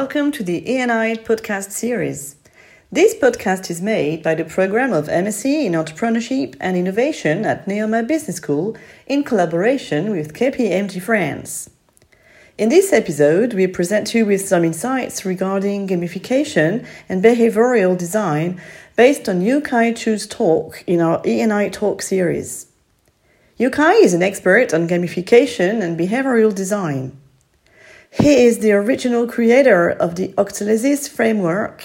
Welcome to the ENI podcast series. This podcast is made by the program of MSc in Entrepreneurship and Innovation at Neoma Business School in collaboration with KPMG France. In this episode, we present you with some insights regarding gamification and behavioral design based on Yukai Chou's talk in our ENI Talk series. Yukai is an expert on gamification and behavioral design. He is the original creator of the Octalysis framework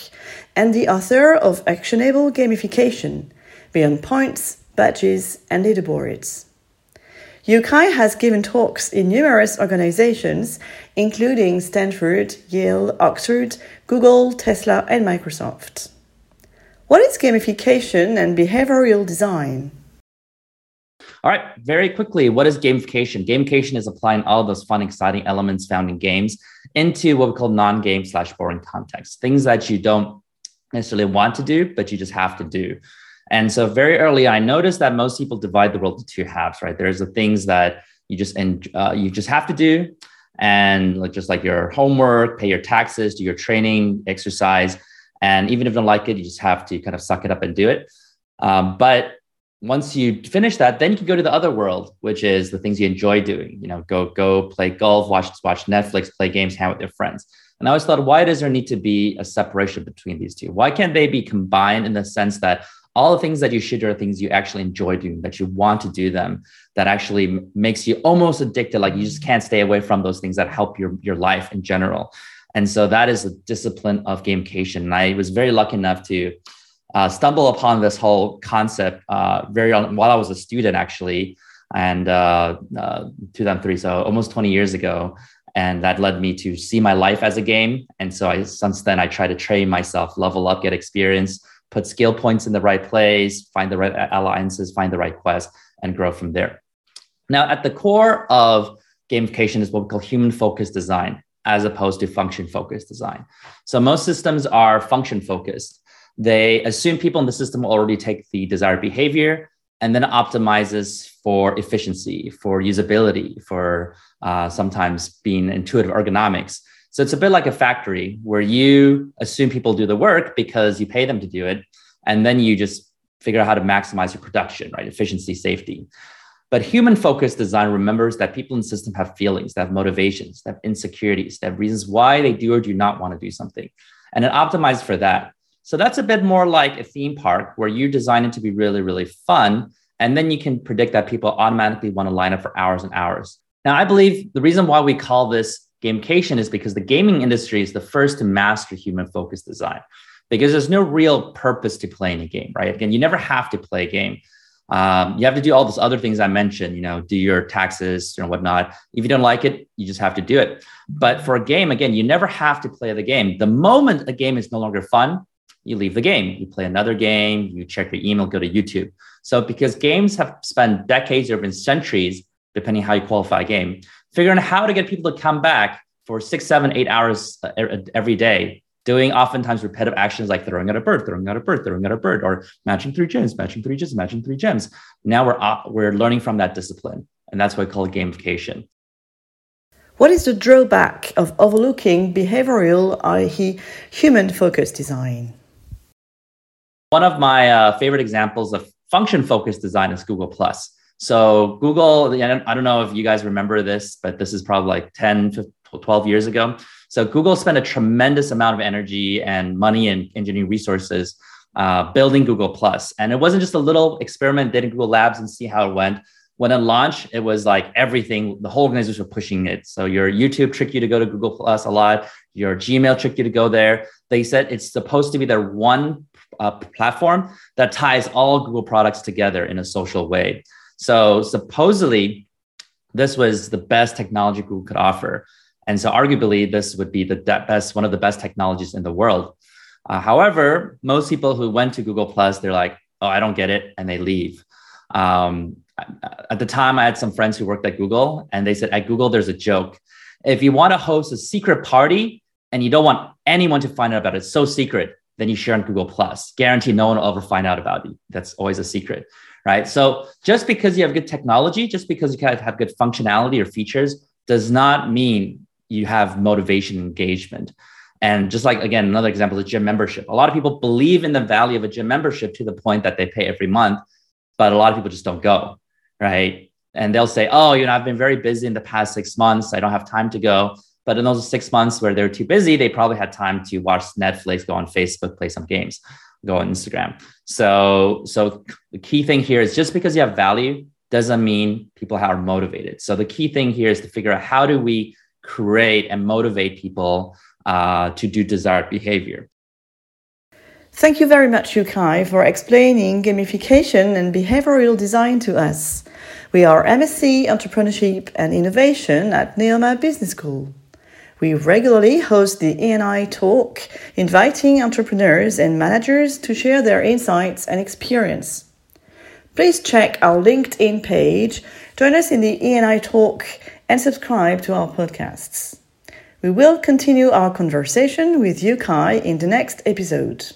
and the author of Actionable Gamification Beyond Points, Badges, and Leaderboards. Yukai has given talks in numerous organizations, including Stanford, Yale, Oxford, Google, Tesla, and Microsoft. What is gamification and behavioral design? All right, very quickly, what is gamification? Gamification is applying all those fun, exciting elements found in games into what we call non-game slash boring context, things that you don't necessarily want to do, but you just have to do. And so very early, I noticed that most people divide the world into two halves, right? There's the things that you just uh, you just have to do, and like just like your homework, pay your taxes, do your training, exercise, and even if you don't like it, you just have to kind of suck it up and do it. Um, but once you finish that, then you can go to the other world, which is the things you enjoy doing. You know, go go play golf, watch watch Netflix, play games, hang out with your friends. And I always thought, why does there need to be a separation between these two? Why can't they be combined in the sense that all the things that you should do are things you actually enjoy doing, that you want to do them, that actually makes you almost addicted, like you just can't stay away from those things that help your, your life in general. And so that is the discipline of gamification. And I was very lucky enough to uh, stumble upon this whole concept uh, very while I was a student, actually, and uh, uh 2003, so almost 20 years ago. And that led me to see my life as a game. And so I, since then, I try to train myself, level up, get experience, put skill points in the right place, find the right alliances, find the right quest, and grow from there. Now, at the core of gamification is what we call human focused design, as opposed to function focused design. So most systems are function focused they assume people in the system already take the desired behavior and then optimizes for efficiency, for usability, for uh, sometimes being intuitive ergonomics. So it's a bit like a factory where you assume people do the work because you pay them to do it, and then you just figure out how to maximize your production, right? Efficiency, safety. But human focused design remembers that people in the system have feelings, they have motivations, they have insecurities, they have reasons why they do or do not want to do something. And it optimizes for that. So that's a bit more like a theme park where you design it to be really, really fun. And then you can predict that people automatically want to line up for hours and hours. Now, I believe the reason why we call this gamification is because the gaming industry is the first to master human focused design because there's no real purpose to playing a game, right? Again, you never have to play a game. Um, you have to do all those other things I mentioned, you know, do your taxes and whatnot. If you don't like it, you just have to do it. But for a game, again, you never have to play the game. The moment a game is no longer fun, you leave the game, you play another game, you check your email, go to YouTube. So because games have spent decades or even centuries, depending how you qualify a game, figuring out how to get people to come back for six, seven, eight hours uh, every day, doing oftentimes repetitive actions like throwing out a bird, throwing out a bird, throwing out a bird, or matching three gems, matching three gems, matching three gems. Now we're uh, we're learning from that discipline, and that's what I call gamification. What is the drawback of overlooking behavioral, i.e., human-focused design? One of my uh, favorite examples of function focused design is Google Plus. So Google, I don't know if you guys remember this, but this is probably like 10, 12 years ago. So Google spent a tremendous amount of energy and money and engineering resources uh, building Google Plus. And it wasn't just a little experiment, did in Google Labs and see how it went. When it launched, it was like everything, the whole organization was pushing it. So your YouTube tricked you to go to Google Plus a lot, your Gmail tricked you to go there. They said it's supposed to be their one uh, platform that ties all Google products together in a social way. So supposedly, this was the best technology Google could offer. And so arguably, this would be the best, one of the best technologies in the world. Uh, however, most people who went to Google Plus, they're like, oh, I don't get it, and they leave. Um, at the time, I had some friends who worked at Google, and they said at Google, there's a joke. If you want to host a secret party and you don't want anyone to find out about it, it's so secret, then you share on Google Plus. Guarantee no one will ever find out about you. That's always a secret, right? So just because you have good technology, just because you kind of have good functionality or features, does not mean you have motivation engagement. And just like, again, another example is gym membership. A lot of people believe in the value of a gym membership to the point that they pay every month, but a lot of people just don't go, right? And they'll say, oh, you know, I've been very busy in the past six months. I don't have time to go. But in those six months where they're too busy, they probably had time to watch Netflix, go on Facebook, play some games, go on Instagram. So, so the key thing here is just because you have value doesn't mean people are motivated. So the key thing here is to figure out how do we create and motivate people uh, to do desired behavior. Thank you very much, Yukai, for explaining gamification and behavioral design to us. We are MSc Entrepreneurship and Innovation at Neoma Business School. We regularly host the ENI Talk, inviting entrepreneurs and managers to share their insights and experience. Please check our LinkedIn page, join us in the ENI Talk, and subscribe to our podcasts. We will continue our conversation with Yukai in the next episode.